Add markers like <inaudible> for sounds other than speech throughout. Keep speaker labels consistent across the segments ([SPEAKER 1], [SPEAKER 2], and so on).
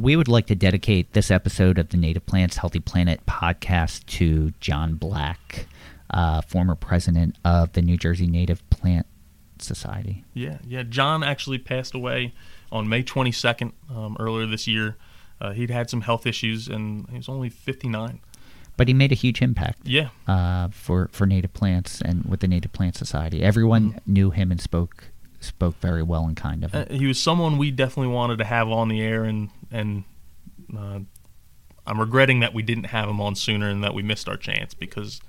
[SPEAKER 1] we would like to dedicate this episode of the Native Plants Healthy Planet podcast to John Black, uh, former president of the New Jersey Native Plant Society.
[SPEAKER 2] Yeah, yeah. John actually passed away on May 22nd um, earlier this year. Uh, he'd had some health issues, and he was only 59.
[SPEAKER 1] But he made a huge impact.
[SPEAKER 2] Yeah.
[SPEAKER 1] Uh, for for native plants and with the Native Plant Society, everyone
[SPEAKER 2] Mm-hmm.
[SPEAKER 1] knew him and spoke spoke very well and kind of.
[SPEAKER 2] Uh, he was someone we definitely wanted to have on the air, and and uh, I'm regretting that we didn't have him on sooner and that we missed our chance because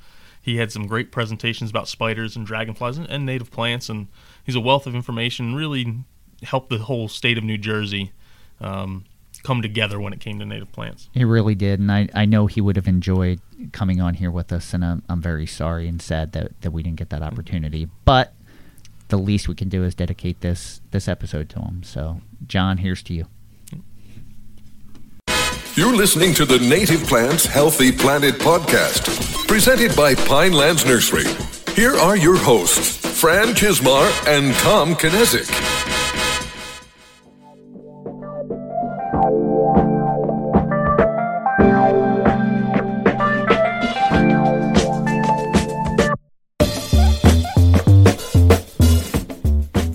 [SPEAKER 2] he had some great presentations about spiders and dragonflies and, and native plants, and he's a wealth of information. Really helped the whole state of New Jersey um, come together when it came to native plants.
[SPEAKER 1] He really did, and I, I know he would have enjoyed coming on here with us, and I'm, I'm very sorry and sad that, that we didn't get that opportunity. But the least we can do is dedicate this this episode to him. So, John, here's to you.
[SPEAKER 3] You're listening to the Native Plants Healthy Planet podcast, presented by Pinelands Nursery. Here are your hosts, Fran Chismar and Tom Kinesic.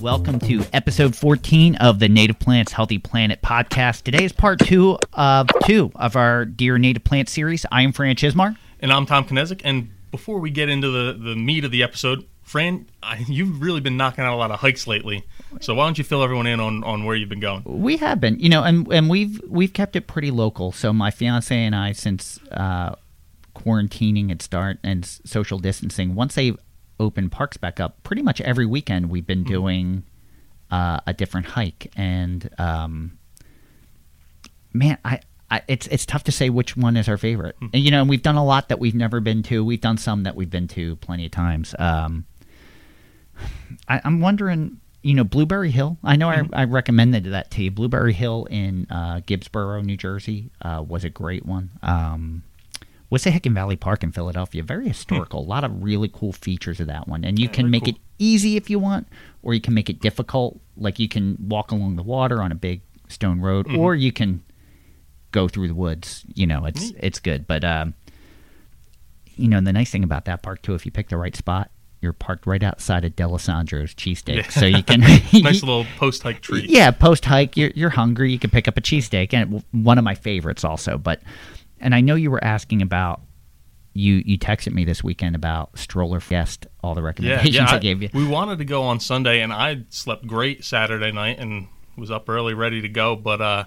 [SPEAKER 1] Welcome to episode 14 of the Native Plants Healthy Planet podcast. Today is part two of two of our Dear Native Plant series. I am Fran Chismar.
[SPEAKER 2] And I'm Tom Kinesic. And before we get into the, the meat of the episode, Fran, I, you've really been knocking out a lot of hikes lately. So why don't you fill everyone in on, on where you've been going?
[SPEAKER 1] We have been, you know, and and we've we've kept it pretty local. So my fiance and I, since uh, quarantining had start and social distancing, once they opened parks back up, pretty much every weekend we've been doing uh, a different hike. And um, man, I, I it's it's tough to say which one is our favorite. And, you know, and we've done a lot that we've never been to. We've done some that we've been to plenty of times. Um, <sighs> I, I'm wondering, you know, Blueberry Hill. I know I, I recommended that to you. Blueberry Hill in uh, Gibbsboro, New Jersey, uh, was a great one. Um, Wissahickon Valley Park in Philadelphia, very historical. A lot of really cool features of that one, and you can make
[SPEAKER 2] cool.
[SPEAKER 1] it easy if you want, or you can make it difficult. Like you can walk along the water on a big stone road, or you can go through the woods. You know, it's it's good. But um, you know, the nice thing about that park too, if you pick the right spot, you're parked right outside of Dalessandro's cheesesteak,
[SPEAKER 2] Yeah. <laughs>
[SPEAKER 1] so you can
[SPEAKER 2] Nice <laughs> little post hike treat.
[SPEAKER 1] yeah, post hike, you're, you're hungry, you can pick up a cheesesteak, and one of my favorites also. But, and I know you were asking about. You, you texted me this weekend about stroller fest, all the
[SPEAKER 2] Yeah,
[SPEAKER 1] recommendations
[SPEAKER 2] yeah.
[SPEAKER 1] I,
[SPEAKER 2] I-
[SPEAKER 1] gave you.
[SPEAKER 2] We wanted to go on Sunday, and I slept great Saturday night and was up early, ready to go. But uh,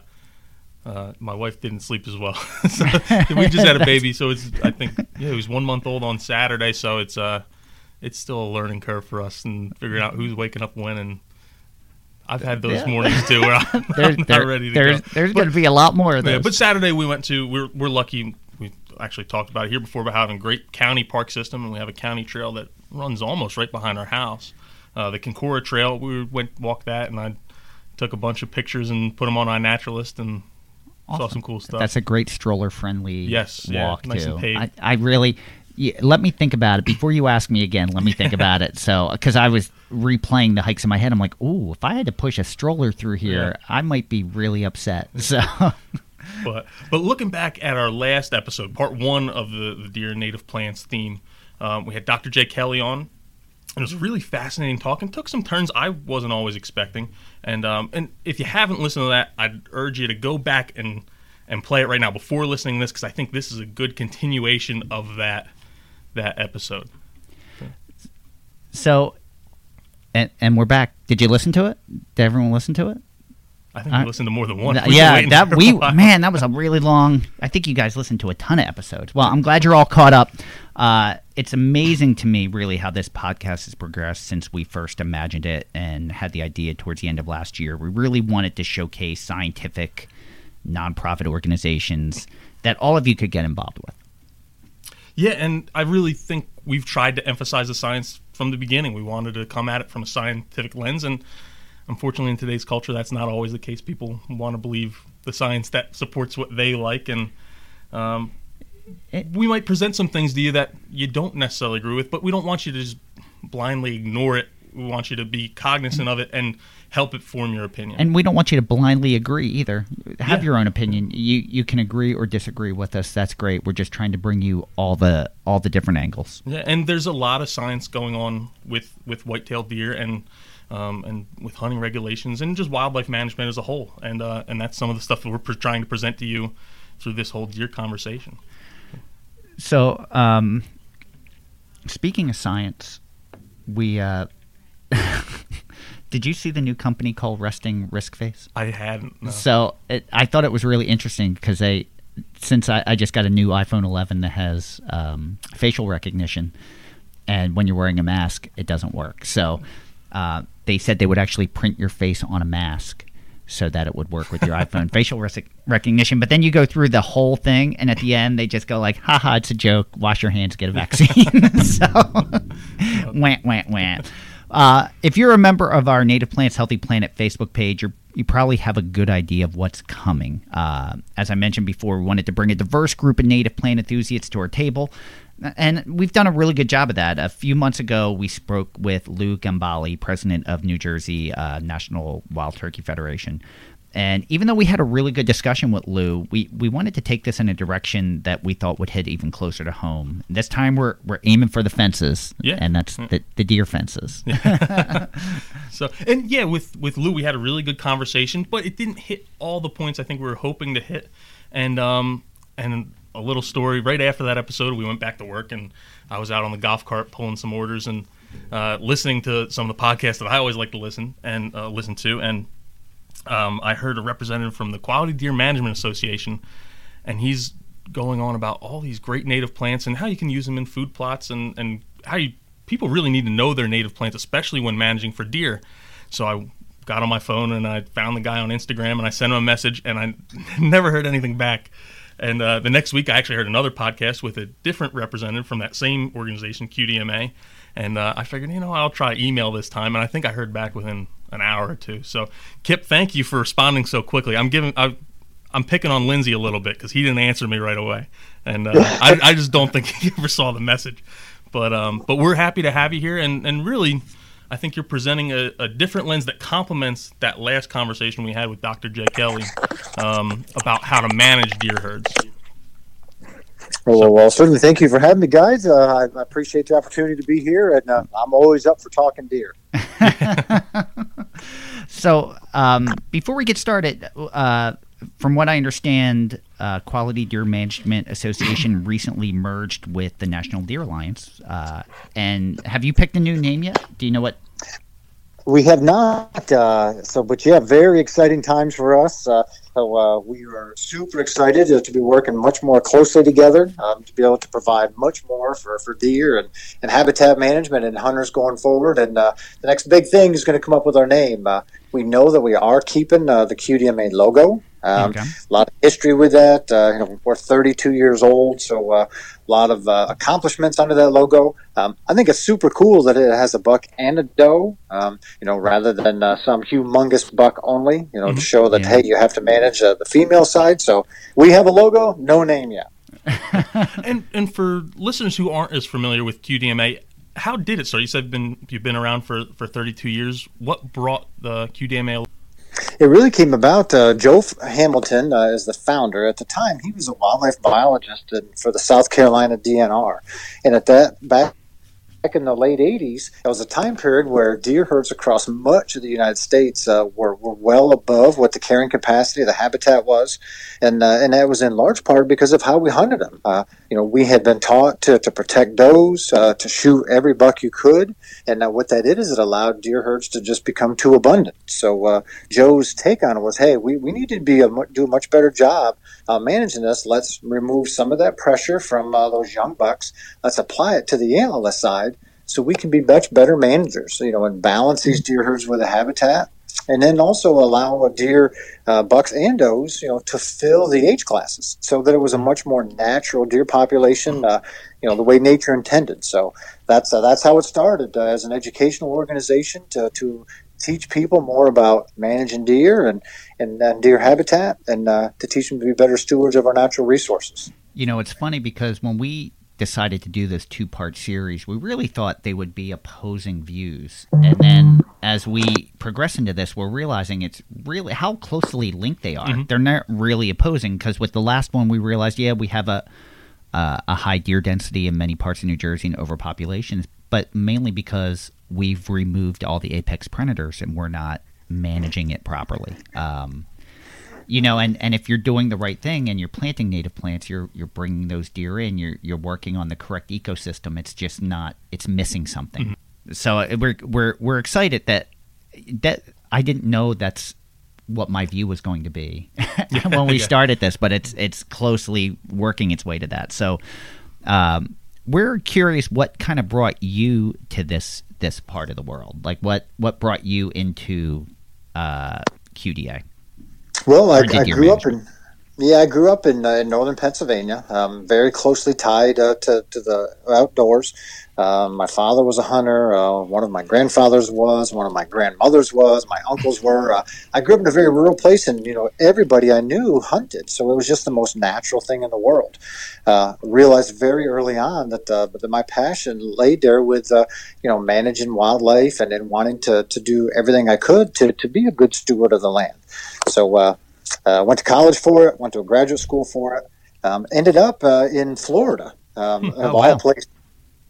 [SPEAKER 2] uh, my wife didn't sleep as well. <laughs> so <laughs> we just had a baby, so it's I think yeah, he was one month old on Saturday, so it's uh, it's still a learning curve for us and figuring out who's waking up when. And I've had those
[SPEAKER 1] Yeah.
[SPEAKER 2] mornings too, where I'm, <laughs> not
[SPEAKER 1] there-
[SPEAKER 2] ready to
[SPEAKER 1] there's,
[SPEAKER 2] go.
[SPEAKER 1] there's going to be a lot more of those.
[SPEAKER 2] Yeah, but Saturday we went to. We're we're lucky. We actually talked about it here before about having a great county park system, and we have a county trail that runs almost right behind our house. Uh, the Concora Trail. We went walked that, and I took a bunch of pictures and put them on iNaturalist and saw some cool stuff.
[SPEAKER 1] That's a great stroller friendly
[SPEAKER 2] Yes, yeah,
[SPEAKER 1] walk
[SPEAKER 2] nice
[SPEAKER 1] too.
[SPEAKER 2] and paved.
[SPEAKER 1] I, I really yeah, let me think about it before you ask me again. Let me think <laughs> about it. So because I was replaying the hikes in my head, I'm like, ooh, if I had to push a stroller through here, I might be really upset. <laughs> So
[SPEAKER 2] but but looking back at our last episode, part one of the, the Deer Native Plants theme, um, we had Dr. Jay Kelly on. It was really fascinating talk and Took some turns I wasn't always expecting. And um, and if you haven't listened to that, I'd urge you to go back and and play it right now before listening to this because I think this is a good continuation of that that episode.
[SPEAKER 1] so and and we're back. Did you listen to it? Did everyone listen to it?
[SPEAKER 2] I think
[SPEAKER 1] I-
[SPEAKER 2] we listened to more than one.
[SPEAKER 1] Th- <laughs> yeah, that we man, that was a really long. I think you guys listened to a ton of episodes. Well, I'm glad you're all caught up. Uh, it's amazing to me, really, how this podcast has progressed since we first imagined it and had the idea towards the end of last year. We really wanted to showcase scientific, nonprofit organizations that all of you could get involved with.
[SPEAKER 2] Yeah, and I really think we've tried to emphasize the science from the beginning. We wanted to come at it from a scientific lens, and unfortunately, in today's culture, that's not always the case. People want to believe the science that supports what they like, and um, we might present some things to you that you don't necessarily agree with, but we don't want you to just blindly ignore it. We want you to be cognizant of it and help it form your opinion.
[SPEAKER 1] And we don't want you to blindly agree either. Have
[SPEAKER 2] Yeah.
[SPEAKER 1] your own opinion. You you can agree or disagree with us. That's great. We're just trying to bring you all the all the different angles.
[SPEAKER 2] Yeah, and there's a lot of science going on with with white-tailed deer and um, and with hunting regulations and just wildlife management as a whole. And uh, and that's some of the stuff that we're pre- trying to present to you through this whole deer conversation.
[SPEAKER 1] So, um, speaking of science, we uh, <laughs> did you see the new company called Resting Risk Face?
[SPEAKER 2] I hadn't. No.
[SPEAKER 1] So it, I thought it was really interesting because they, since I, I just got a new iPhone 11 that has um, facial recognition, and when you're wearing a mask, it doesn't work. So uh, they said they would actually print your face on a mask so that it would work with your iPhone <laughs> facial rec- recognition. But then you go through the whole thing, and at the end, they just go like, "Haha, it's a joke. Wash your hands, get a vaccine." <laughs> so, want, want, want. Uh, if you're a member of our Native Plants Healthy Planet Facebook page, you're, you probably have a good idea of what's coming. Uh, as I mentioned before, we wanted to bring a diverse group of native plant enthusiasts to our table, and we've done a really good job of that. A few months ago, we spoke with Lou Gambale, president of New Jersey uh, National Wild Turkey Federation. And even though we had a really good discussion with Lou, we, we wanted to take this in a direction that we thought would hit even closer to home. This time we're we're aiming for the fences,
[SPEAKER 2] Yeah.
[SPEAKER 1] and that's the, the deer fences. <laughs>
[SPEAKER 2] So and yeah, with with Lou, we had a really good conversation, but it didn't hit all the points I think we were hoping to hit. And um and a little story right after that episode, we went back to work, and I was out on the golf cart pulling some orders and uh, listening to some of the podcasts that I always like to listen and uh, listen to, and um, I heard a representative from the Quality Deer Management Association, and he's going on about all these great native plants and how you can use them in food plots and, and how you people really need to know their native plants, especially when managing for deer. So I got on my phone and I found the guy on Instagram and I sent him a message and I <laughs> never heard anything back. And uh, the next week, I actually heard another podcast with a different representative from that same organization, QDMA. And uh, I figured, you know, I'll try email this time. And I think I heard back within an hour or two. So, Kip, thank you for responding so quickly. I'm giving, I, I'm picking on Lindsay a little bit because he didn't answer me right away, and uh, <laughs> I, I just don't think he <laughs> ever saw the message. But um, but we're happy to have you here, and and really, I think you're presenting a, a different lens that complements that last conversation we had with Dr. Jay Kelly um, about how to manage deer herds.
[SPEAKER 4] Well, well, certainly thank you for having me, guys. Uh, I, I appreciate the opportunity to be here, and uh, I'm always up for talking deer. <laughs>
[SPEAKER 1] So, um, before we get started, uh, from what I understand, uh, Quality Deer Management Association <clears throat> recently merged with the National Deer Alliance. Uh, and have you picked a new name yet? Do you know what?
[SPEAKER 4] We have not, uh, so but yeah, very exciting times for us. Uh, so uh, we are super excited uh, to be working much more closely together um, to be able to provide much more for, for deer and, and habitat management and hunters going forward. And uh, the next big thing is going to come up with our name. We know that we are keeping uh, the QDMA logo. Um,
[SPEAKER 1] Okay.
[SPEAKER 4] A lot of history with that. Uh, you know, we're 32 years old, so uh, a lot of uh, accomplishments under that logo. Um, I think it's super cool that it has a buck and a doe. Um, you know, rather than uh, some humongous buck only. You know, to show that
[SPEAKER 1] Yeah.
[SPEAKER 4] hey, you have to manage uh, the female side. So we have a logo, no name yet. <laughs>
[SPEAKER 2] And and for listeners who aren't as familiar with QDMA, how did it start? You said been you've been around for for 32 years. What brought the QDMA?
[SPEAKER 4] It really came about. Uh, Joe Hamilton uh, is the founder. At the time, he was a wildlife biologist for the South Carolina DNR, and at that back back in the late '80s, it was a time period where deer herds across much of the United States uh, were, were well above what the carrying capacity of the habitat was, and uh, and that was in large part because of how we hunted them. Uh, you know, we had been taught to, to protect does, uh, to shoot every buck you could, and now what that did is it allowed deer herds to just become too abundant. So uh, Joe's take on it was, hey, we, we need to be a, do a much better job uh, managing this. Let's remove some of that pressure from those young bucks. Let's apply it to the antlerless side so we can be much better managers, you know, and balance these deer herds with a habitat. And then also allow a deer, uh, bucks and does, you know, to fill the age classes, so that it was a much more natural deer population, uh, you know, the way nature intended. So that's uh, that's how it started uh, as an educational organization to, to teach people more about managing deer and, and, and deer habitat and uh, to teach them to be better stewards of our natural resources.
[SPEAKER 1] You know, it's funny because when we decided to do this two part series, we really thought they would be opposing views. And then as we progress into this, we're realizing it's really how closely linked they are. They're not really opposing because with the last one, we realized, yeah, we have a uh, a high deer density in many parts of New Jersey and overpopulations, but mainly because we've removed all the apex predators and we're not managing it properly. Um, you know, and, and if you're doing the right thing and you're planting native plants, you're you're bringing those deer in. You're you're working on the correct ecosystem. It's just not. It's missing something. So uh, we're we're we're excited that that I didn't know that's what my view was going to be <laughs> when we <laughs>
[SPEAKER 2] yeah.
[SPEAKER 1] started this, but it's it's closely working its way to that. So um, we're curious what kind of brought you to this this part of the world. Like what what brought you into uh, QDA?
[SPEAKER 4] Well, I, I grew up in yeah, I grew up in, uh, in northern Pennsylvania, um, very closely tied uh, to to the outdoors. Um, my father was a hunter. Uh, one of my grandfathers was. One of my grandmothers was. My uncles were. Uh, I grew up in a very rural place, and you know everybody I knew hunted, so it was just the most natural thing in the world. Uh, realized very early on that, uh, that my passion laid there with uh, you know managing wildlife and then wanting to, to do everything I could to, to be a good steward of the land. So uh, uh, went to college for it, went to a graduate school for it, um, ended up uh, in Florida, um,
[SPEAKER 1] Hmm.
[SPEAKER 4] of
[SPEAKER 1] Oh,
[SPEAKER 4] all
[SPEAKER 1] wow.
[SPEAKER 4] places.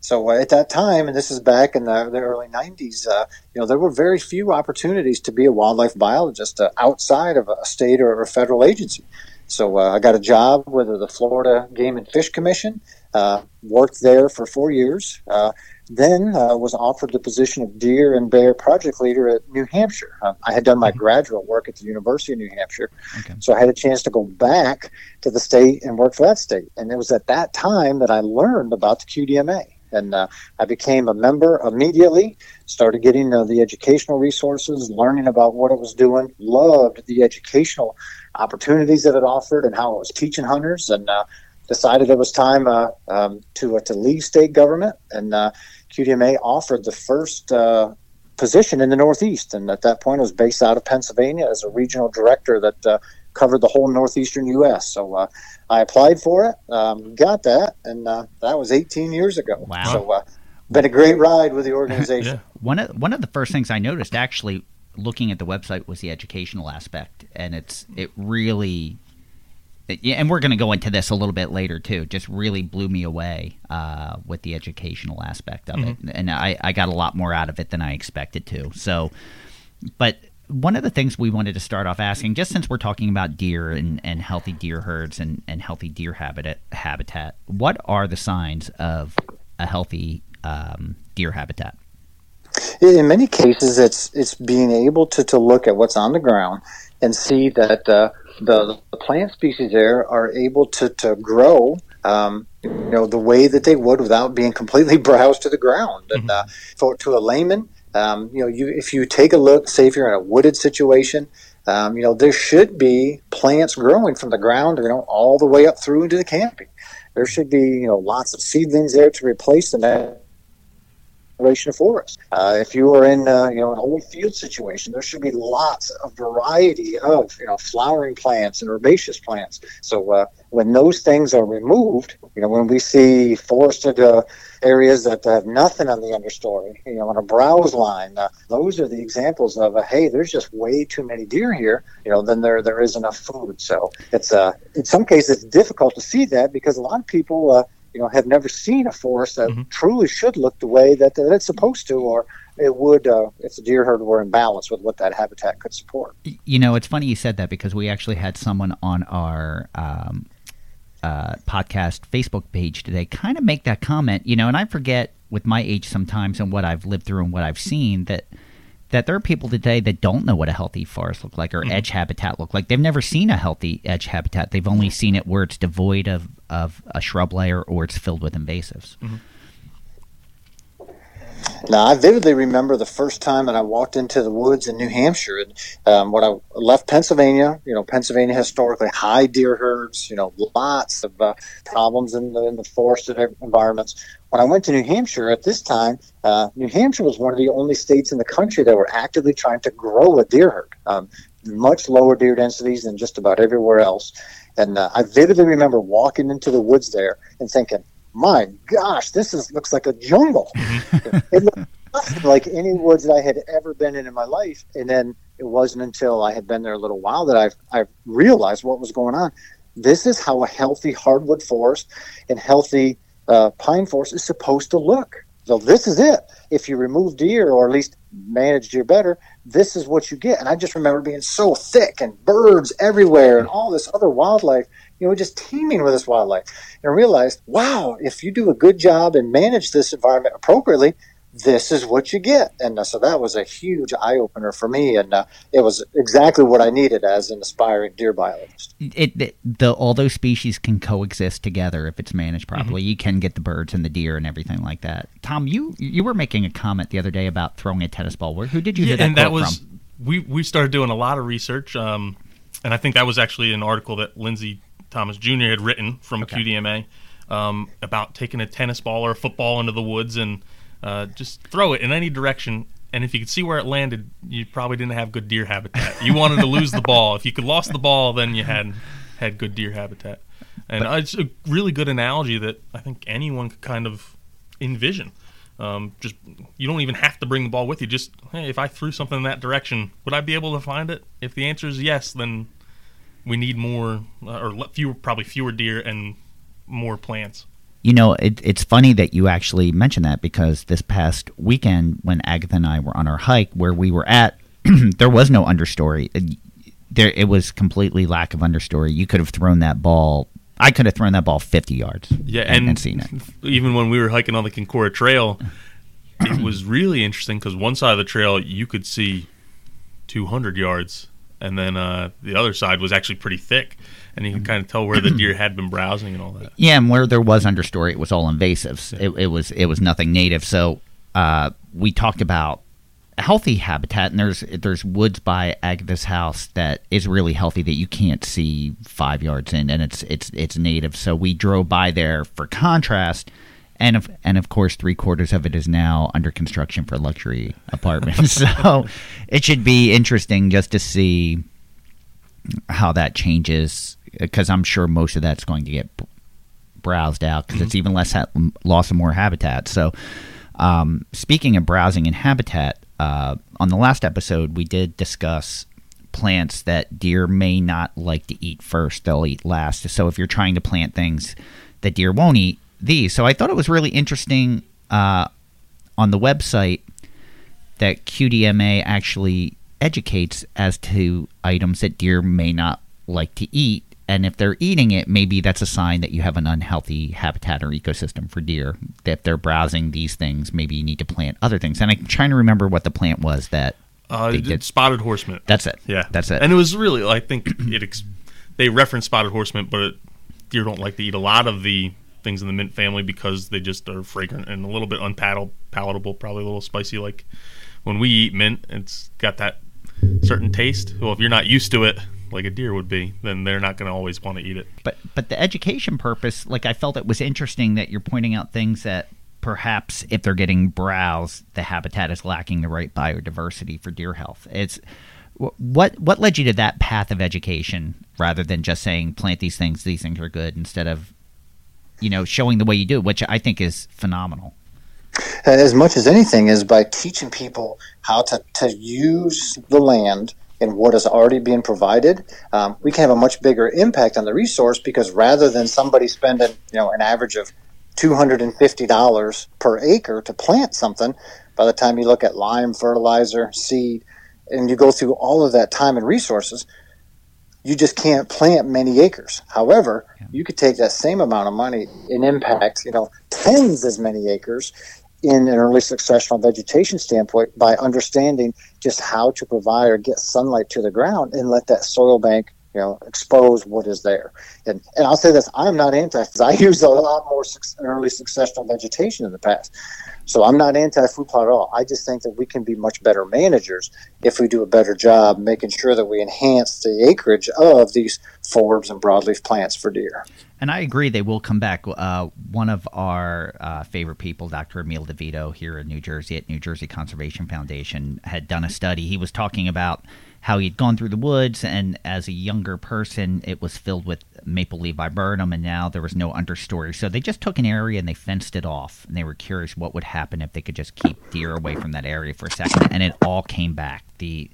[SPEAKER 4] So uh, at that time, and this is back in the, the early '90s, uh, you know, there were very few opportunities to be a wildlife biologist uh, outside of a state or a federal agency. So uh, I got a job with the Florida Game and Fish Commission. Uh, worked there for four years. Uh, then uh, was offered the position of deer and bear project leader at New Hampshire. Uh, I had done my graduate work at the University of New Hampshire,
[SPEAKER 1] Okay.
[SPEAKER 4] so I had a chance to go back to the state and work for that state. And it was at that time that I learned about the QDMA. And uh, I became a member immediately, started getting uh, the educational resources, learning about what it was doing, loved the educational opportunities that it offered and how it was teaching hunters, and uh, decided it was time uh, um, to, uh, to leave state government. And uh, QDMA offered the first uh, position in the Northeast. And at that point, I was based out of Pennsylvania as a regional director that uh, covered the whole northeastern U.S. So uh, I applied for it, um, got that, and uh, that was 18 years ago.
[SPEAKER 1] Wow.
[SPEAKER 4] So uh, been a great ride with the organization. <laughs>
[SPEAKER 2] Yeah.
[SPEAKER 1] One of one of the first things I noticed actually looking at the website was the educational aspect, and it's it really. It- yeah, and we're going to go into this a little bit later too. Just really blew me away uh, with the educational aspect of it, and I, I got a lot more out of it than I expected to. So, but one of the things we wanted to start off asking, just since we're talking about deer and, and healthy deer herds and, and healthy deer habitat, habitat, what are the signs of a healthy um, deer habitat?
[SPEAKER 4] In many cases, it's it's being able to, to look at what's on the ground and see that uh, the, the plant species there are able to, to grow, um, you know, the way that they would without being completely <laughs> browsed to the ground. And uh, for to a layman, um, you know, you if you take a look, say if you're in a wooded situation, um, you know, there should be plants growing from the ground, you know, all the way up through into the canopy. There should be, you know, lots of seedlings there to replace the of forest. Uh, if you are in, uh, you know, an old field situation, there should be lots of variety of, you know, flowering plants and herbaceous plants. So uh, when those things are removed, you know, when we see forested uh, areas that have nothing on the understory, you know, on a browse line, uh, those are the examples of, uh, hey, there's just way too many deer here. You know, then there there is enough food. So it's uh, in some cases it's difficult to see that because a lot of people. You know, have never seen a forest that truly should look the way that, that it's supposed to, or it would uh, if the deer herd were in balance with what that habitat could support.
[SPEAKER 1] You know, it's funny you said that because we actually had someone on our um, uh, podcast Facebook page today kind of make that comment. You know, and I forget with my age sometimes and what I've lived through and what I've seen that that there are people today that don't know what a healthy forest look like or edge habitat look like. They've never seen a healthy edge habitat. They've only seen it where it's devoid of, of a shrub layer or it's filled with invasives.
[SPEAKER 4] Now, I vividly remember the first time that I walked into the woods in New Hampshire. And, um, when I left Pennsylvania, you know, Pennsylvania historically high deer herds, you know, lots of uh, problems in the, in the forested environments. When I went to New Hampshire at this time, uh, New Hampshire was one of the only states in the country that were actively trying to grow a deer herd. Um, much lower deer densities than just about everywhere else. And uh, I vividly remember walking into the woods there and thinking, my gosh, this is looks like a jungle. <laughs> it looked nothing like any woods that I had ever been in in my life. And then it wasn't until I had been there a little while that I've I realized what was going on. This is how a healthy hardwood forest and healthy uh, pine forest is supposed to look. So this is it. If you remove deer, or at least manage deer better, this is what you get. And I just remember being so thick and birds everywhere and all this other wildlife, you know, just teeming with this wildlife. And I realized, wow, if you do a good job and manage this environment appropriately, this is what you get. And uh, so that was a huge eye opener for me. And uh, it was exactly what I needed as an aspiring deer biologist.
[SPEAKER 1] It, it the all those species can coexist together if it's managed properly. You can get the birds and the deer and everything like that. Tom, you you were making a comment the other day about throwing a tennis ball. Where who did you hear that
[SPEAKER 2] and that was
[SPEAKER 1] from?
[SPEAKER 2] we we started doing a lot of research, um, and I think that was actually an article that Lindsay Thomas Jr. had written from
[SPEAKER 1] Okay.
[SPEAKER 2] QDMA um, about taking a tennis ball or a football into the woods and uh, just throw it in any direction. And if you could see where it landed, you probably didn't have good deer habitat. You wanted to lose the ball. If you could lost the ball, then you had had good deer habitat. And uh, it's a really good analogy that I think anyone could kind of envision. Um, just you don't even have to bring the ball with you. Just hey, if I threw something in that direction, would I be able to find it? If the answer is yes, then we need more uh, or fewer, probably fewer deer and more plants.
[SPEAKER 1] You know, it, it's funny that you actually mentioned that because this past weekend, when Agatha and I were on our hike, where we were at, <clears throat> there was no understory. It- There, it was completely lack of understory. You could have thrown that ball. I could have thrown that ball fifty yards.
[SPEAKER 2] Yeah,
[SPEAKER 1] and,
[SPEAKER 2] and,
[SPEAKER 1] seen it.
[SPEAKER 2] even when we were hiking on the Concora Trail, <clears throat> it was really interesting because one side of the trail you could see 200 yards, and then uh, the other side was actually pretty thick, and you can kind of tell where the deer had been browsing and all that.
[SPEAKER 1] Yeah, and where there was understory, it was all invasives. It, it was it was nothing native. So uh, we talked about healthy habitat, and there's there's woods by Agatha's house that is really healthy that you can't see five yards in, and it's it's it's native. So we drove by there for contrast. And of, and of course, three quarters of it is now under construction for luxury <laughs> apartments. <laughs> so it should be interesting just to see how that changes because I'm sure most of that's going to get browsed out because it's even less ha- loss of more habitat. So, um, speaking of browsing and habitat, uh, on the last episode we did discuss plants that deer may not like to eat first; they'll eat last. So, if you're trying to plant things that deer won't eat, these. So, I thought it was really interesting uh, on the website that QDMA actually educates as to items that deer may not like to eat. And if they're eating it, maybe that's a sign that you have an unhealthy habitat or ecosystem for deer. That if they're browsing these things, maybe you need to plant other things. And I'm trying to remember what the plant was that
[SPEAKER 2] Uh,
[SPEAKER 1] they did.
[SPEAKER 2] spotted horsemint.
[SPEAKER 1] That's it.
[SPEAKER 2] Yeah,
[SPEAKER 1] That's it.
[SPEAKER 2] And it was really, I think <clears throat> it. Ex- they reference spotted horsemint, but it, deer don't like to eat a lot of the things in the mint family because they just are fragrant and a little bit unpalatable, probably a little spicy. Like when we eat mint, it's got that certain taste. Well, if you're not used to it, like a deer would be, then they're not going to always want to eat it.
[SPEAKER 1] but but the education purpose like i felt it was interesting that you're pointing out things that perhaps if they're getting browsed the habitat is lacking the right biodiversity for deer health it's what what led you to that path of education rather than just saying plant these things these things are good instead of you know showing the way you do which i think is phenomenal
[SPEAKER 4] as much as anything is by teaching people how to, to use the land and what is already being provided, um, we can have a much bigger impact on the resource because rather than somebody spending, you know, an average of $250 per acre to plant something, by the time you look at lime, fertilizer, seed, and you go through all of that time and resources, you just can't plant many acres. However, you could take that same amount of money and impact, you know, tens as many acres in an early successional vegetation standpoint by understanding just how to provide or get sunlight to the ground and let that soil bank you know expose what is there. And and i'll say this i'm not anti because <laughs> i used a lot more early successional vegetation in the past. So i'm not anti food plot at all. I just think that we can be much better managers if we do a better job making sure that we enhance the acreage of these forbs and broadleaf plants for deer
[SPEAKER 1] And I agree, they will come back. Uh, one of our uh, favorite people, Dr. Emile DeVito, here in New Jersey at New Jersey Conservation Foundation, had done a study. He was talking about how he'd gone through the woods, and as a younger person, it was filled with maple leaf viburnum, and now there was no understory. So they just took an area and they fenced it off, and they were curious what would happen if they could just keep deer away from that area for a second, and it all came back. the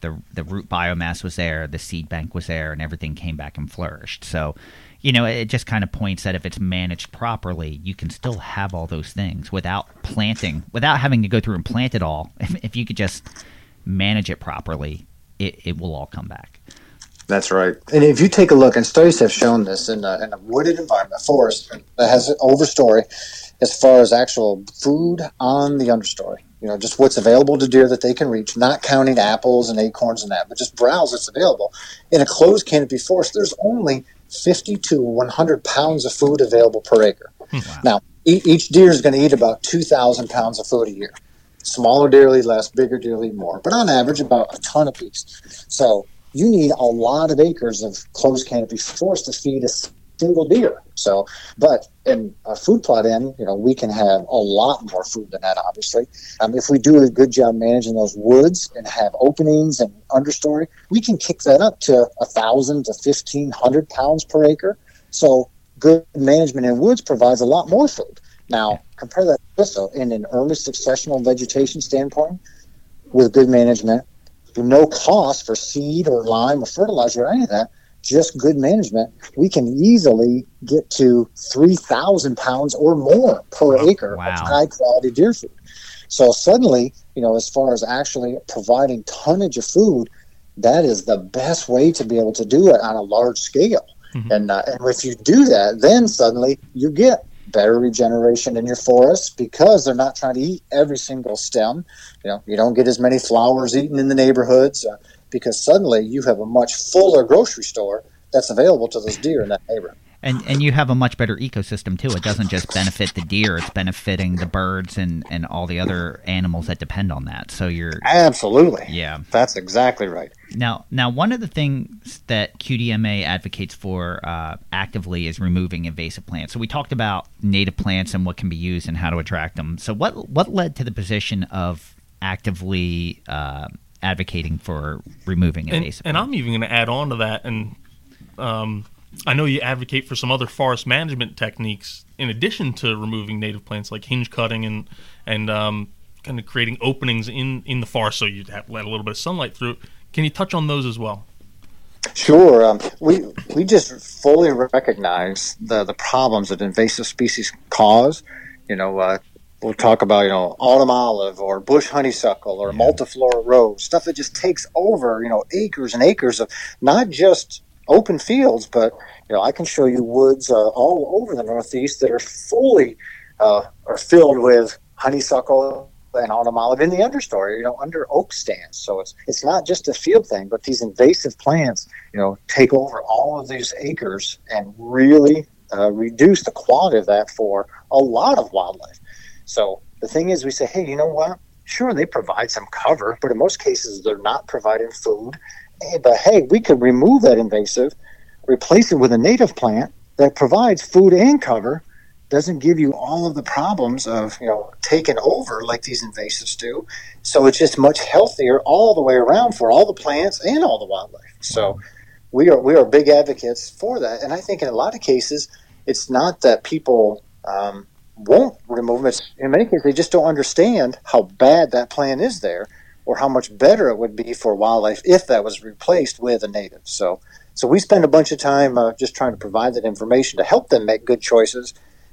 [SPEAKER 1] the The root biomass was there, the seed bank was there, and everything came back and flourished. So, you know, it just kind of points that if it's managed properly, you can still have all those things without planting, without having to go through and plant it all. If, <laughs> if you could just manage it properly, it, it will all come back.
[SPEAKER 4] That's right. And if you take a look, and studies have shown this in a, in a wooded environment, a forest that has an overstory, as far as actual food on the understory, you know, just what's available to deer that they can reach, not counting apples and acorns and that, but just browse that's available. In a closed canopy forest, there's only 50 to 100 pounds of food available per acre. Hmm. Wow. Now, each deer is going to eat about 2,000 pounds of food a year. Smaller deer eat less, bigger deer eat more, but on average, about a ton of apiece. So you need a lot of acres of closed canopy forest to feed a single deer. So, but in a food plot in, you know, we can have a lot more food than that, obviously. Um, if we do a good job managing those woods and have openings and understory, we can kick that up to a thousand to fifteen hundred pounds per acre. So, good management in woods provides a lot more food. Now, compare that also in an early successional vegetation standpoint with good management, no cost for seed or lime or fertilizer or any of that, just good management, we can easily get to 3,000 pounds or more per acre wow. of high quality deer food. So suddenly, you know, as far as actually providing tonnage of food, that is the best way to be able to do it on a large scale. Mm-hmm. And, uh, and if you do that, then suddenly you get better regeneration in your forests because they're not trying to eat every single stem. You know, you don't get as many flowers eaten in the neighborhoods uh, because suddenly you have a much fuller grocery store that's available to those deer in that neighborhood.
[SPEAKER 1] And and you have a much better ecosystem too. It doesn't just benefit the deer; it's benefiting the birds and and all the other animals that depend on that. So you're
[SPEAKER 4] absolutely
[SPEAKER 1] yeah,
[SPEAKER 4] that's exactly right.
[SPEAKER 1] Now now one of the things that QDMA advocates for uh, actively is removing invasive plants. So we talked about native plants and what can be used and how to attract them. So what what led to the position of actively uh, advocating for removing invasive?
[SPEAKER 2] And, and I'm even going to add on to that and. Um, I know you advocate for some other forest management techniques in addition to removing native plants like hinge cutting and and um, kind of creating openings in in the forest so you have let a little bit of sunlight through. Can you touch on those as well?
[SPEAKER 4] Sure. Um, we we just fully recognize the the problems that invasive species cause. You know, uh, we'll talk about you know autumn olive or bush honeysuckle or yeah. multiflora rose stuff that just takes over you know acres and acres of not just open fields, but you know I can show you woods uh, all over the Northeast that are fully uh, are filled with honeysuckle and autumn olive in the understory, you know, under oak stands. So it's it's not just a field thing, but these invasive plants, you know, take over all of these acres and really uh, reduce the quality of that for a lot of wildlife. So the thing is, we say, hey, you know what? Sure, they provide some cover, but in most cases, they're not providing food but hey, we could remove that invasive, replace it with a native plant that provides food and cover, doesn't give you all of the problems of you know taking over like these invasives do. So it's just much healthier all the way around for all the plants and all the wildlife. So we are we are big advocates for that, and I think in a lot of cases it's not that people um, won't remove them. It's, in many cases they just don't understand how bad that plant is there or how much better it would be for wildlife if that was replaced with a native. So, so we spend a bunch of time uh, just trying to provide that information to help them make good choices,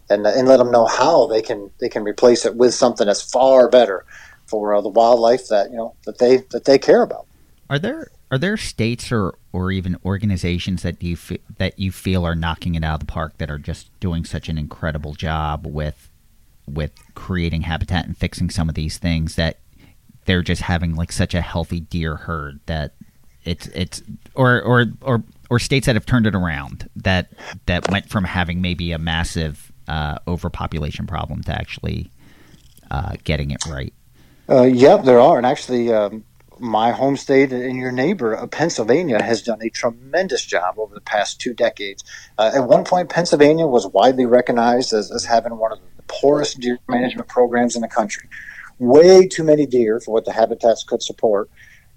[SPEAKER 4] and, uh, and let them know how they can they can replace it with something that's far better for uh, the wildlife that you know that they that they care about.
[SPEAKER 1] Are there are there states or, or even organizations that you f- that you feel are knocking it out of the park that are just doing such an incredible job with with creating habitat and fixing some of these things that they're just having like such a healthy deer herd that it's it's or or or or states that have turned it around that that went from having maybe a massive uh, overpopulation problem to actually uh, getting it right.
[SPEAKER 4] Uh, yep, there are, and actually, um, my home state and your neighbor, uh, Pennsylvania, has done a tremendous job over the past two decades. Uh, at one point, Pennsylvania was widely recognized as, as having one of the poorest deer management programs in the country way too many deer for what the habitats could support,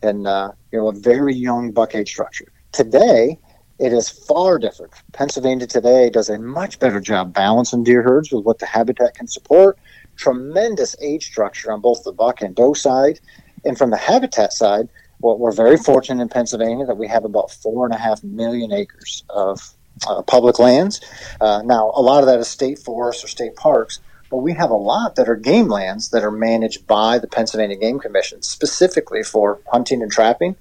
[SPEAKER 4] and uh, you know a very young buck age structure. Today, it is far different. Pennsylvania today does a much better job balancing deer herds with what the habitat can support. Tremendous age structure on both the buck and doe side. And from the habitat side, well, we're very fortunate in Pennsylvania that we have about four and a half million acres of uh, public lands. Uh, now, a lot of that is state forests or state parks, but we have a lot that are game lands that are managed by the Pennsylvania Game Commission specifically for hunting and trapping.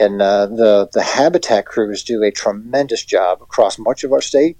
[SPEAKER 4] And uh, the the habitat crews do a tremendous job across much of our state,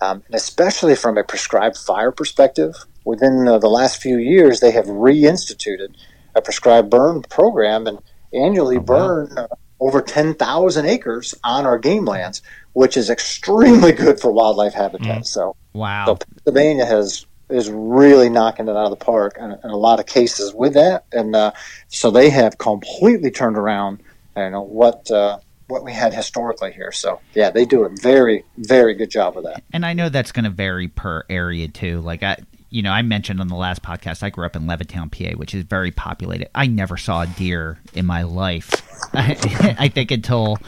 [SPEAKER 4] um, and especially from a prescribed fire perspective. Within the last few years, they have reinstituted a prescribed burn program and annually oh, wow. burn uh, over 10,000 acres on our game lands, which is extremely good for wildlife habitat. Mm. So,
[SPEAKER 1] wow. So
[SPEAKER 4] Pennsylvania has is really knocking it out of the park in, in a lot of cases with that, and uh, so they have completely turned around. Know what uh, what we had historically here. So yeah, they do a very very good job of that.
[SPEAKER 1] And I know that's going to vary per area too. Like I, you know, I mentioned on the last podcast, I grew up in Levittown, PA, which is very populated. I never saw a deer in my life. I, <laughs> I think until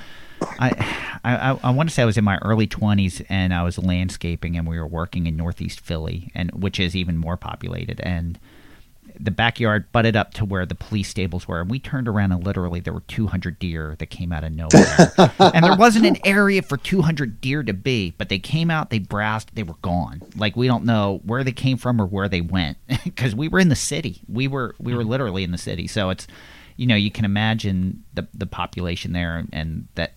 [SPEAKER 1] I, I, I want to say I was in my early 20s and I was landscaping and we were working in Northeast Philly, and which is even more populated. And the backyard butted up to where the police stables were, and we turned around and literally there were 200 deer that came out of nowhere, <laughs> and there wasn't an area for 200 deer to be, but they came out, they browsed, they were gone. Like we don't know where they came from or where they went <laughs> because we were in the city. We were we were mm-hmm. literally in the city, so it's you know you can imagine the the population there and that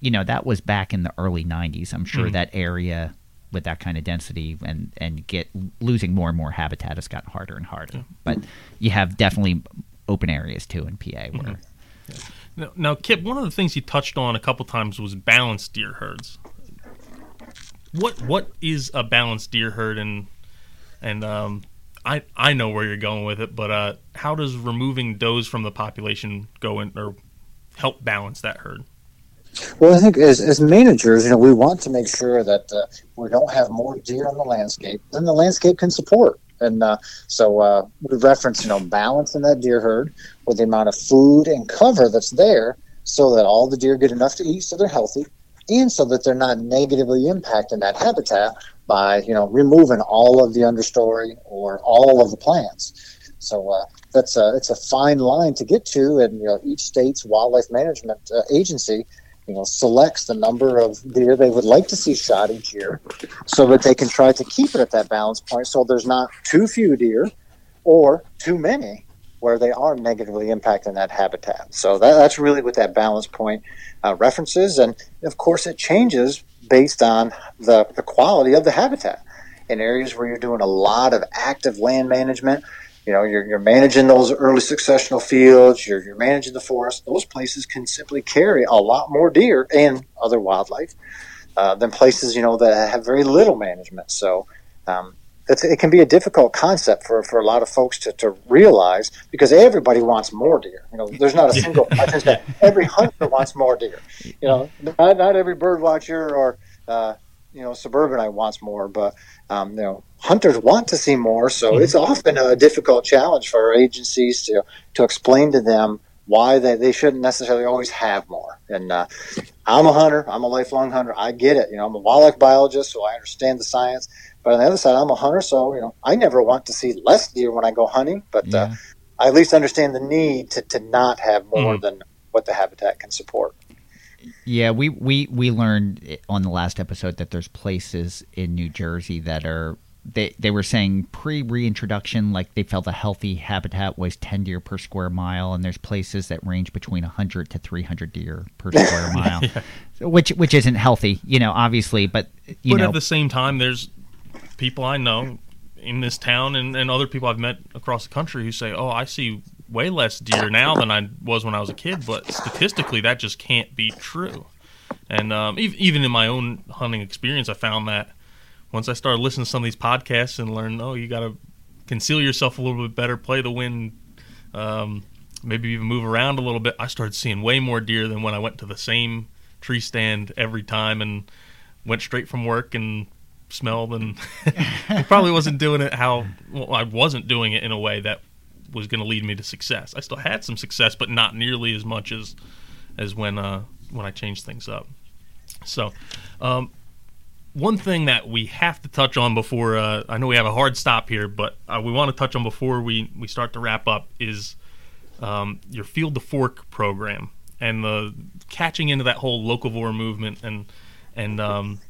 [SPEAKER 1] you know that was back in the early 90s. I'm sure mm. that area with that kind of density and and get losing more and more habitat has gotten harder and harder. Yeah. But you have definitely open areas too in PA where. Mm-hmm.
[SPEAKER 2] Yeah. Now, now, Kip, one of the things you touched on a couple times was balanced deer herds. What what is a balanced deer herd, and and um, I I know where you're going with it, but uh, how does removing does from the population go in or help balance that herd?
[SPEAKER 4] Well, I think as, as managers, you know, we want to make sure that uh, we don't have more deer on the landscape than the landscape can support. And uh, so uh, we reference, you know, balance in that deer herd with the amount of food and cover that's there so that all the deer get enough to eat so they're healthy and so that they're not negatively impacting that habitat by, you know, removing all of the understory or all of the plants. So uh, that's a, it's a fine line to get to, and you know each state's wildlife management uh, agency you know, selects the number of deer they would like to see shot each year so that they can try to keep it at that balance point so there's not too few deer or too many where they are negatively impacting that habitat. So that, that's really what that balance point uh, references. And of course, it changes based on the, the quality of the habitat. In areas where you're doing a lot of active land management, you know you're, you're managing those early successional fields you're, you're managing the forest those places can simply carry a lot more deer and other wildlife uh, than places you know that have very little management so um, it can be a difficult concept for, for a lot of folks to, to realize because everybody wants more deer. You know, there's not a single. <laughs> every hunter wants more deer. You know, not, not every bird watcher or uh, you know suburbanite wants more, but um, you know hunters want to see more. So mm-hmm. it's often a difficult challenge for our agencies to to explain to them why they, they shouldn't necessarily always have more. And uh, I'm a hunter. I'm a lifelong hunter. I get it. You know, I'm a wildlife biologist, so I understand the science. But on the other side, I'm a hunter, so you know, I never want to see less deer when I go hunting. But uh, yeah. uh, I at least understand the need to, to not have more mm. than what the habitat can support.
[SPEAKER 1] Yeah, we, we, we learned on the last episode that there's places in New Jersey that are they they were saying pre reintroduction like they felt a healthy habitat was 10 deer per square mile and there's places that range between 100 to 300 deer per square <laughs> mile yeah. which which isn't healthy you know obviously but you
[SPEAKER 2] but
[SPEAKER 1] know
[SPEAKER 2] at the same time there's people I know in this town and, and other people I've met across the country who say oh I see way less deer now than I was when I was a kid but statistically that just can't be true and um, even in my own hunting experience I found that once I started listening to some of these podcasts and learned, oh, you got to conceal yourself a little bit better, play the wind, um, maybe even move around a little bit. I started seeing way more deer than when I went to the same tree stand every time and went straight from work and smelled and <laughs> probably wasn't doing it how well, I wasn't doing it in a way that was going to lead me to success. I still had some success, but not nearly as much as as when uh, when I changed things up. So, um, one thing that we have to touch on before uh, I know we have a hard stop here, but uh, we want to touch on before we, we start to wrap up is um, your Field to Fork program and the catching into that whole locavore movement and and um,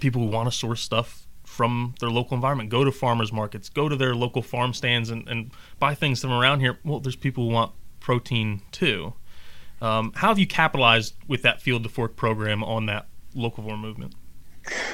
[SPEAKER 2] people who want to source stuff from their local environment, go to farmers markets, go to their local farm stands, and, and buy things from around here. Well, there's people who want protein too. Um, how have you capitalized with that Field to Fork program on that locavore movement?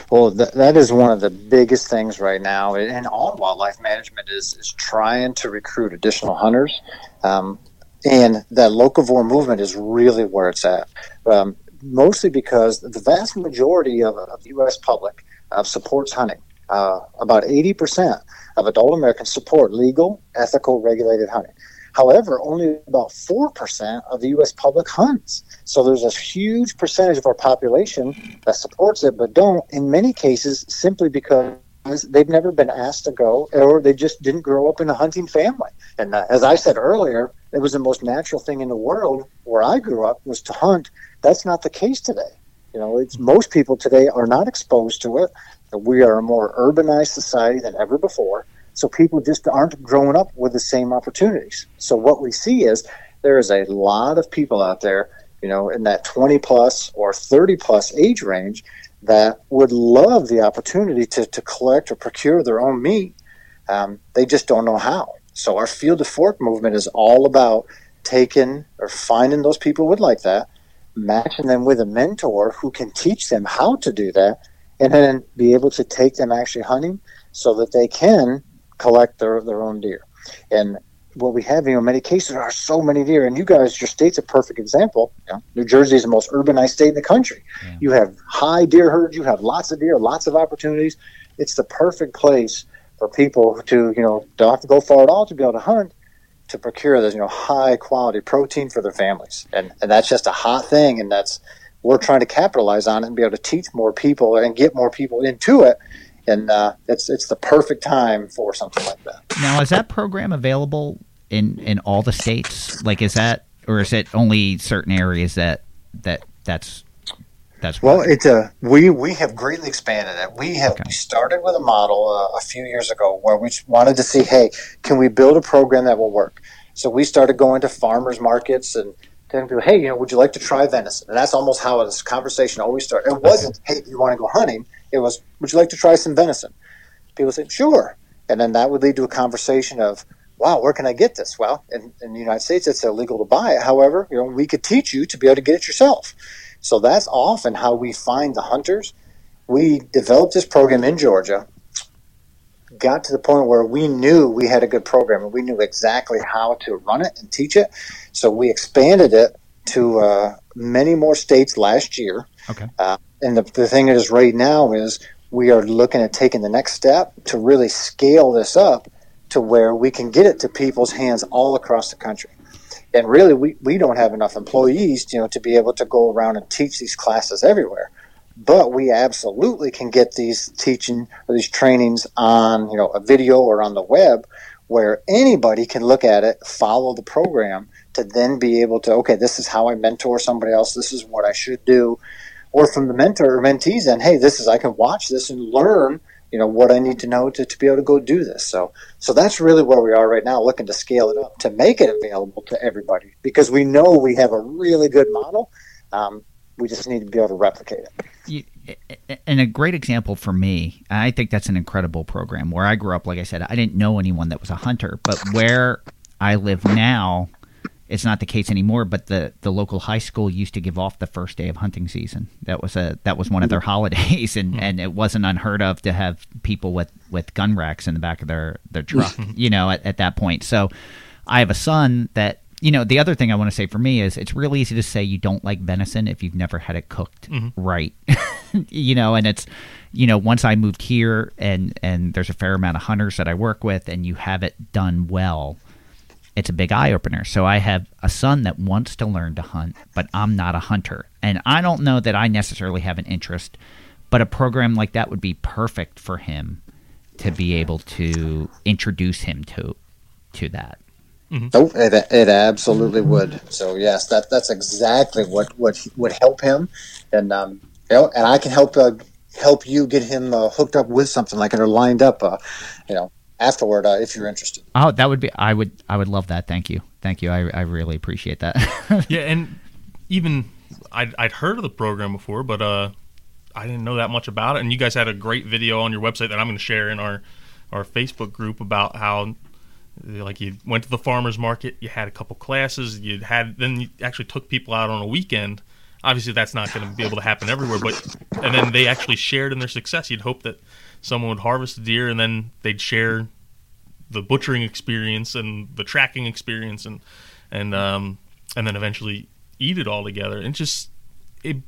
[SPEAKER 4] Well, th- that is one of the biggest things right now, and all wildlife management is is trying to recruit additional hunters, um, and that locavore movement is really where it's at. Um, mostly because the vast majority of, of the U.S. public uh, supports hunting. Uh, about 80% of adult Americans support legal, ethical, regulated hunting. However, only about 4% of the U.S. public hunts. So there's a huge percentage of our population that supports it, but don't, in many cases, simply because they've never been asked to go or they just didn't grow up in a hunting family. And uh, as I said earlier, it was the most natural thing in the world where I grew up was to hunt. That's not the case today. You know, it's most people today are not exposed to it. We are a more urbanized society than ever before. So people just aren't growing up with the same opportunities. So what we see is there is a lot of people out there, you know, in that 20 plus or 30 plus age range that would love the opportunity to, to collect or procure their own meat. Um, they just don't know how. So our field to fork movement is all about taking or finding those people would like that, matching them with a mentor who can teach them how to do that, and then be able to take them actually hunting so that they can collect their, their own deer. And what we have, you know, in many cases there are so many deer, and you guys, your state's a perfect example. You know, New Jersey is the most urbanized state in the country. Yeah. You have high deer herds, you have lots of deer, lots of opportunities. It's the perfect place for people to, you know, don't have to go far at all to be able to hunt to procure this, you know, high quality protein for their families. And and that's just a hot thing and that's we're trying to capitalize on it and be able to teach more people and get more people into it. And uh, it's it's the perfect time for something like that.
[SPEAKER 1] Now, is that program available in in all the states? Like, is that or is it only certain areas that that that's that's
[SPEAKER 4] well, it's a we we have greatly expanded it. We have okay. we started with a model uh, a few years ago where we wanted to see, hey, can we build a program that will work? So we started going to farmers markets and telling people, hey, you know, would you like to try venison? And that's almost how this conversation always started. It wasn't, hey, do you want to go hunting? It was, would you like to try some venison? People say, sure, and then that would lead to a conversation of, wow, where can I get this? Well, in, in the United States, it's illegal to buy it. However, you know, we could teach you to be able to get it yourself. So that's often how we find the hunters. We developed this program in Georgia, got to the point where we knew we had a good program and we knew exactly how to run it and teach it. So we expanded it to uh, many more states last year.
[SPEAKER 1] Okay. Uh,
[SPEAKER 4] and the, the thing is, right now, is we are looking at taking the next step to really scale this up to where we can get it to people's hands all across the country and really we, we don't have enough employees you know to be able to go around and teach these classes everywhere but we absolutely can get these teaching or these trainings on you know a video or on the web where anybody can look at it follow the program to then be able to okay this is how i mentor somebody else this is what i should do or from the mentor or mentees and hey this is i can watch this and learn you know what I need to know to, to be able to go do this. So so that's really where we are right now, looking to scale it up to make it available to everybody because we know we have a really good model. Um, we just need to be able to replicate it.
[SPEAKER 1] You, and a great example for me, I think that's an incredible program. Where I grew up, like I said, I didn't know anyone that was a hunter, but where I live now, it's not the case anymore. But the, the local high school used to give off the first day of hunting season. That was a that was one of their mm-hmm. holidays, and, mm-hmm. and it wasn't unheard of to have people with, with gun racks in the back of their their truck. Mm-hmm. you know, at, at that point. So I have a son that you know the other thing I want to say for me is it's really easy to say you don't like venison if you've never had it cooked mm-hmm. right. <laughs> you know, and it's you know once I moved here and and there's a fair amount of hunters that I work with, and you have it done well it's a big eye opener. So I have a son that wants to learn to hunt, but I'm not a hunter. And I don't know that I necessarily have an interest, but a program like that would be perfect for him to be able to introduce him to to that.
[SPEAKER 4] Mm-hmm. Oh, it, it absolutely would. So yes, that that's exactly what what would help him, and um, you know, and I can help uh, help you get him uh, hooked up with something like it or lined up, uh, you know, afterward uh, if you're interested.
[SPEAKER 1] Oh, that would be. I would. I would love that. Thank you. Thank you. I, I really appreciate that. <laughs>
[SPEAKER 2] yeah, and even I'd, I'd heard of the program before, but uh, I didn't know that much about it. And you guys had a great video on your website that I'm going to share in our our Facebook group about how like you went to the farmers market, you had a couple classes, you had then you actually took people out on a weekend. Obviously, that's not going to be able to happen everywhere, but and then they actually shared in their success. You'd hope that someone would harvest a deer and then they'd share the butchering experience and the tracking experience and and um, and then eventually eat it all together. And just it,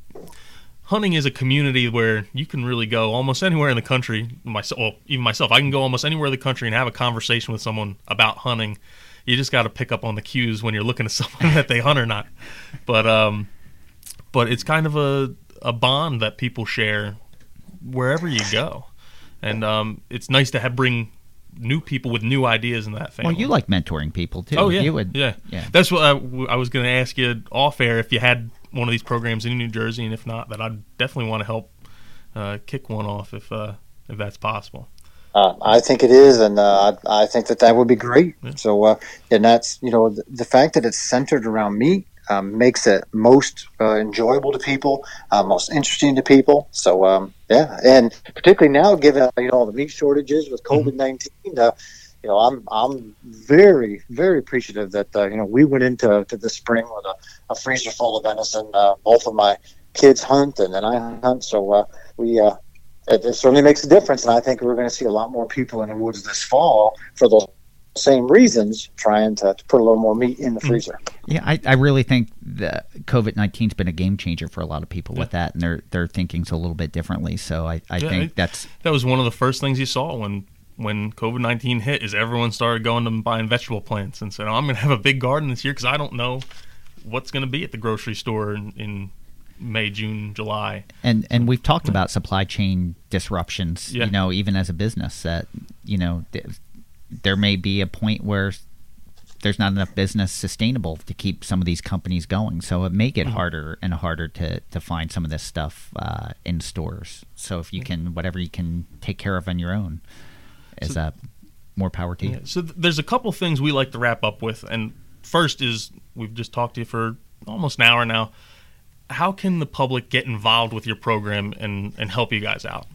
[SPEAKER 2] hunting is a community where you can really go almost anywhere in the country. Myself, well, even myself, I can go almost anywhere in the country and have a conversation with someone about hunting. You just got to pick up on the cues when you're looking at <laughs> someone that they hunt or not. But um, but it's kind of a a bond that people share wherever you go, and um, it's nice to have bring new people with new ideas in that family.
[SPEAKER 1] well, you like mentoring people too.
[SPEAKER 2] Oh yeah,
[SPEAKER 1] You would.
[SPEAKER 2] yeah,
[SPEAKER 1] Yeah.
[SPEAKER 2] That's what I, I was going to ask you off air if you had one of these programs in New Jersey, and if not, that I'd definitely want to help uh, kick one off if uh, if that's possible.
[SPEAKER 4] Uh, I think it is, and uh, I, I think that that would be great. So, uh, and that's you know the, the fact that it's centered around meat um, makes it most uh, enjoyable to people, uh, most interesting to people. So, um, yeah, and particularly now, given you know all the meat shortages with COVID nineteen, uh, you know, I'm I'm very very appreciative that uh, you know we went into to the spring with a, a freezer full of venison. Uh, both of my kids hunt, and then I hunt, so uh, we. Uh, it, it certainly makes a difference, and I think we're going to see a lot more people in the woods this fall for those same reasons, trying to, to put a little more meat in the freezer.
[SPEAKER 1] Yeah, I, I really think that COVID nineteen's been a game changer for a lot of people with that, and their their thinking's a little bit differently. So I, I
[SPEAKER 2] Yeah,
[SPEAKER 1] think
[SPEAKER 2] it-
[SPEAKER 1] that's
[SPEAKER 2] That was one of the first things you saw when when COVID nineteen hit. Is everyone started going and buying vegetable plants and said, oh, "I'm going to have a big garden this year because I don't know what's going to be at the grocery store in, in May, June, July."
[SPEAKER 1] and and we've talked about supply chain disruptions.
[SPEAKER 2] Yeah.
[SPEAKER 1] You know, even as a business, that you know th- there may be a point where there's not enough business sustainable to keep some of these companies going. So it may get harder and harder to to find some of this stuff uh, in stores. So if you can, whatever you can take care of on your own, is uh, more power to you.
[SPEAKER 2] Yeah, so th- there's a couple things we like to wrap up with, and first is we've just talked to you for almost an hour now. How can the public get involved with your program and, and help you guys out?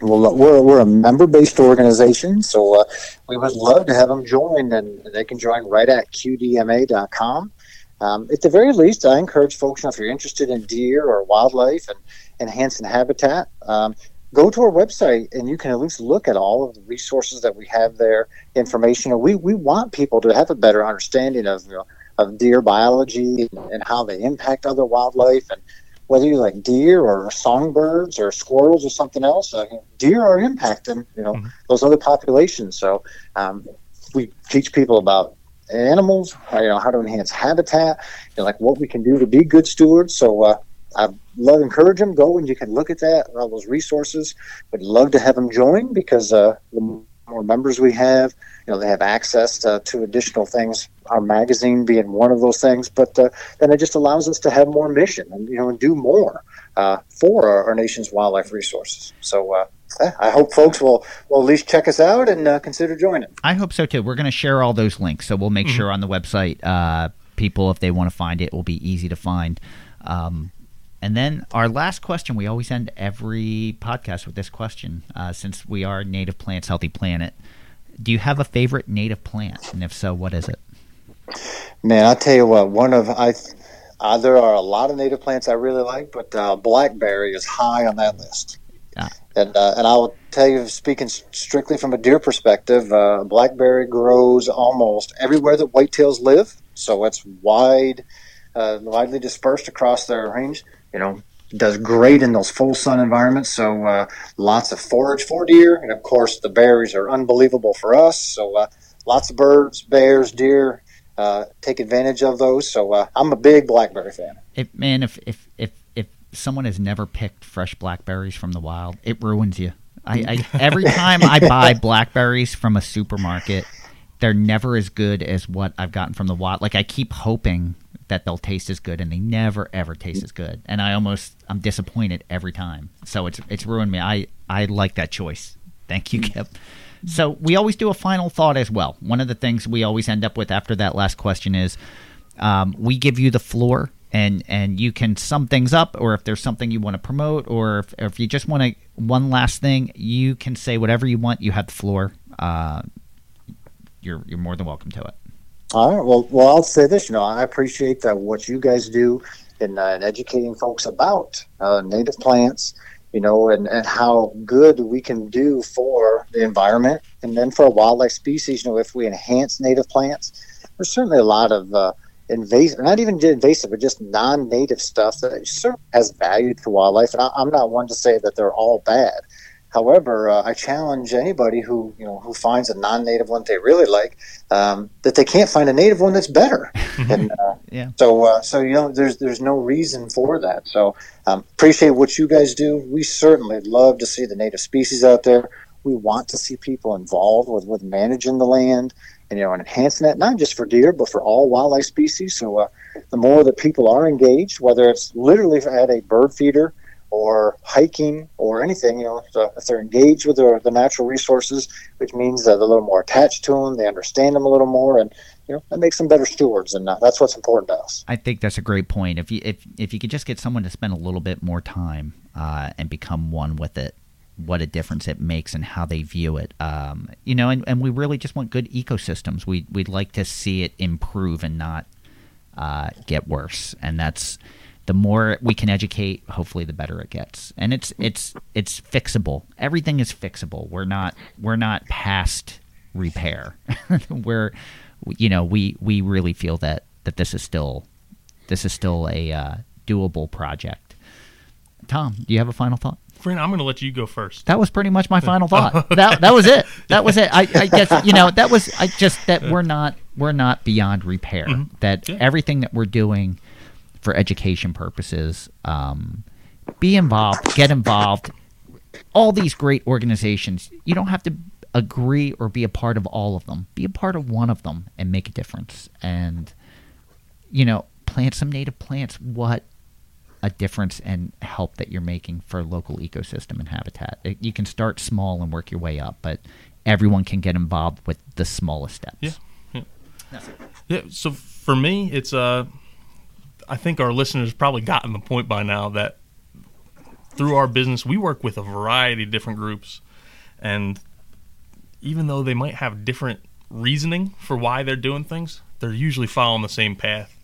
[SPEAKER 4] Well, we're, we're a member based organization, so uh, we would love to have them join, and they can join right at qdma.com. Um, at the very least, I encourage folks, you know, if you're interested in deer or wildlife and enhancing habitat, um, go to our website and you can at least look at all of the resources that we have there, information. And we, we want people to have a better understanding of, you know, of deer biology and how they impact other wildlife and whether you like deer or songbirds or squirrels or something else, uh, deer are impacting you know those other populations. So um, we teach people about animals, how, you know how to enhance habitat, you know, like what we can do to be good stewards. So uh, I love encourage them go and you can look at that all those resources. Would love to have them join because uh, the more members we have, you know, they have access to, to additional things. Our magazine being one of those things, but uh, then it just allows us to have more mission and you know and do more uh, for our, our nation's wildlife resources. So uh, I hope folks will will at least check us out and uh, consider joining.
[SPEAKER 1] I hope so too. We're going to share all those links, so we'll make sure on the website, uh, people, if they want to find it, it will be easy to find. Um, and then our last question, we always end every podcast with this question, uh, since we are Native Plants Healthy Planet. Do you have a favorite native plant, and if so, what is it?
[SPEAKER 4] Man, I'll tell you what, one of I. Uh, there are a lot of native plants I really like, but uh, blackberry is high on that list.
[SPEAKER 1] Ah.
[SPEAKER 4] And uh, and I will tell you, speaking strictly from a deer perspective, uh, blackberry grows almost everywhere that whitetails live. So it's wide, uh, widely dispersed across their range. You know, does great in those full sun environments. So uh, lots of forage for deer, and of course the berries are unbelievable for us. So uh, lots of birds, bears, deer uh, take advantage of those. So uh, I'm a big blackberry fan.
[SPEAKER 1] If man, if if if if someone has never picked fresh blackberries from the wild, it ruins you. I, I every time I buy <laughs> blackberries from a supermarket, they're never as good as what I've gotten from the wild. Like I keep hoping that they'll taste as good, and they never ever taste as good. And I almost I'm disappointed every time. So it's it's ruined me. I I like that choice. Thank you, Kip. So we always do a final thought as well. One of the things we always end up with after that last question is um, we give you the floor and and you can sum things up or if there's something you want to promote or if, or if you just want to one last thing you can say whatever you want you have the floor uh, you're you're more than welcome to it
[SPEAKER 4] all right well well i'll say this you know i appreciate that what you guys do in, uh, in educating folks about uh, native plants you know and, and how good we can do for the environment and then for wildlife species you know if we enhance native plants there's certainly a lot of uh, invasive, not even invasive, but just non-native stuff that certainly has value to wildlife. And I, am not one to say that they're all bad. However, uh, I challenge anybody who you know who finds a non-native one they really like um, that they can't find a native one that's better. <laughs> and uh, yeah. So uh, so you know there's there's no reason for that. So um, appreciate what you guys do. We certainly love to see the native species out there. We want to see people involved with with managing the land and, you know, and enhancing that not just for deer but for all wildlife species. So uh, the more that people are engaged, whether it's literally at a bird feeder or hiking or anything, you know, so if they're engaged with their, the natural resources, which means that they're a little more attached to them, they understand them a little more, and you know, that makes them better stewards, and uh, that's what's important to us.
[SPEAKER 1] I think that's a great point. If you if if you could just get someone to spend a little bit more time uh, and become one with it, what a difference it makes and how they view it. Um, you know, and, and we really just want good ecosystems. We we'd like to see it improve and not uh, get worse. And that's the more we can educate, hopefully, the better it gets. And it's it's it's fixable. Everything is fixable. We're not we're not past repair. <laughs> we're you know we we really feel that that this is still this is still a uh, doable project. Tom, do you have a final thought?
[SPEAKER 2] Fran, I'm going to let you go first.
[SPEAKER 1] That was pretty much my final <laughs> thought. that that was it. That was it. I, I, guess you know that was I just that we're not we're not beyond repair. Mm-hmm. That yeah. everything that we're doing for education purposes, um, be involved, get involved. All these great organizations, you don't have to agree or be a part of all of them. Be a part of one of them and make a difference. And you know, plant some native plants. What a difference and help that you're making for local ecosystem and habitat. It, you can start small and work your way up, but everyone can get involved with the smallest steps.
[SPEAKER 2] Yeah. Yeah. yeah so for me, it's uh, I think our listeners probably gotten the point by now that through our business, we work with a variety of different groups, and even though they might have different reasoning for why they're doing things, they're usually following the same path.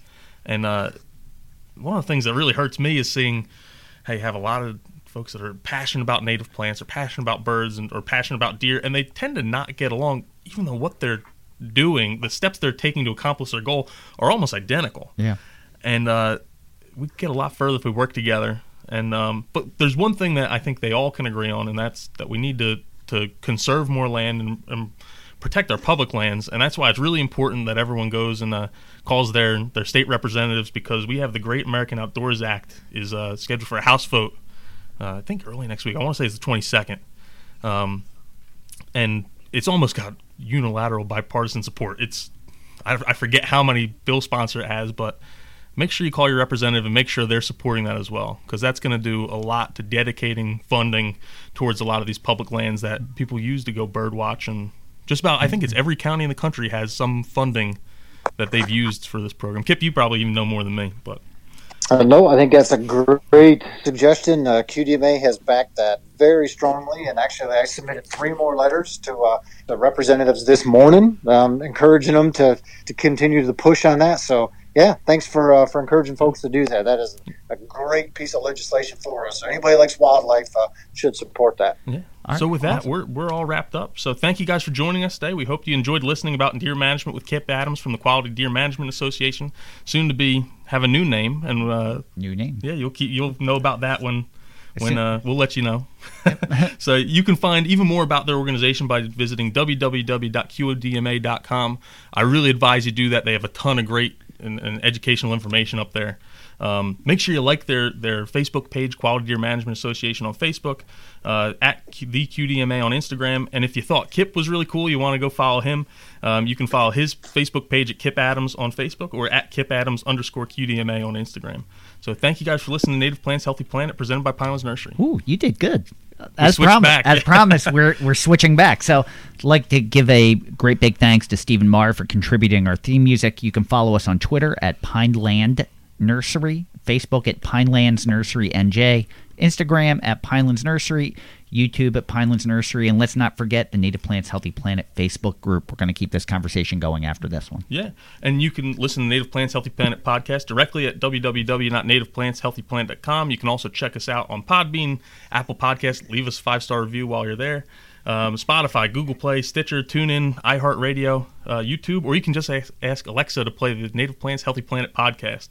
[SPEAKER 2] And uh, one of the things that really hurts me is seeing, hey, have a lot of folks that are passionate about native plants or passionate about birds and, or passionate about deer, and they tend to not get along, even though what they're doing, the steps they're taking to accomplish their goal, are almost identical.
[SPEAKER 1] Yeah,
[SPEAKER 2] and uh, we get a lot further if we work together. And um, but there's one thing that I think they all can agree on, and that's that we need to to conserve more land and, and protect our public lands, and that's why it's really important that everyone goes and uh, calls their their state representatives because we have the Great American Outdoors Act is uh, scheduled for a House vote. Uh, I think early next week. I want to say it's the twenty second, um, and it's almost got unilateral bipartisan support. It's I, I forget how many bill sponsor it has, but make sure you call your representative and make sure they're supporting that as well because that's going to do a lot to dedicating funding towards a lot of these public lands that people use to go bird watch and just about, I think it's every county in the country has some funding that they've used for this program. Kip, you probably even know more than me, but.
[SPEAKER 4] Uh, no, I think that's a great suggestion. Uh, QDMA has backed that very strongly, and actually, I submitted three more letters to uh, the representatives this morning, um, encouraging them to to continue the push on that. So yeah, thanks for uh, for encouraging folks to do that. That is a great piece of legislation for us. Anybody who likes wildlife uh, should support that.
[SPEAKER 2] Yeah. Right, so with that, awesome. we're we're all wrapped up. So thank you guys for joining us today. We hope you enjoyed listening about deer management with Kip Adams from the Quality Deer Management Association. Soon to be have a new name and uh,
[SPEAKER 1] new name.
[SPEAKER 2] Yeah, you'll keep you'll know about that when when uh, we'll let you know. <laughs> <laughs> so you can find even more about their organization by visiting www.qdma.com. I really advise you do that. They have a ton of great and, and educational information up there. Um, make sure you like their their Facebook page, Quality Deer Management Association on Facebook, uh, at Q- the QDMA on Instagram. And if you thought Kip was really cool, you want to go follow him. Um, you can follow his Facebook page at Kip Adams on Facebook or at Kip Adams underscore QDMA on Instagram. So thank you guys for listening to Native Plants Healthy Planet presented by Pinelands Nursery.
[SPEAKER 1] Ooh, you did good. As promised,
[SPEAKER 2] back.
[SPEAKER 1] as <laughs> promised, we're we're switching back. So, I'd like to give a great big thanks to Stephen Marr for contributing our theme music. You can follow us on Twitter at Pineland Nursery, Facebook at Pinelands Nursery NJ, Instagram at Pinelands Nursery, YouTube at Pinelands Nursery, and let's not forget the Native Plants Healthy Planet Facebook group. We're going to keep this conversation going after this one.
[SPEAKER 2] Yeah, and you can listen to Native Plants Healthy Planet podcast directly at www.nativeplantshealthyplanet.com. You can also check us out on Podbean, Apple Podcast. Leave us a five star review while you're there. Um, Spotify, Google Play, Stitcher, TuneIn, iHeartRadio, uh, YouTube, or you can just ask, ask Alexa to play the Native Plants Healthy Planet podcast.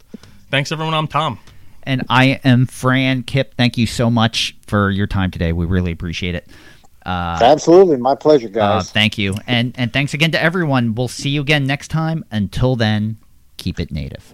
[SPEAKER 2] Thanks, everyone. I'm Tom.
[SPEAKER 1] And I am Fran Kip. Thank you so much for your time today. We really appreciate it. Uh,
[SPEAKER 4] Absolutely, my pleasure,
[SPEAKER 1] uh,
[SPEAKER 4] guys.
[SPEAKER 1] thank you, and and thanks again to everyone. We'll see you again next time. Until then, keep it native.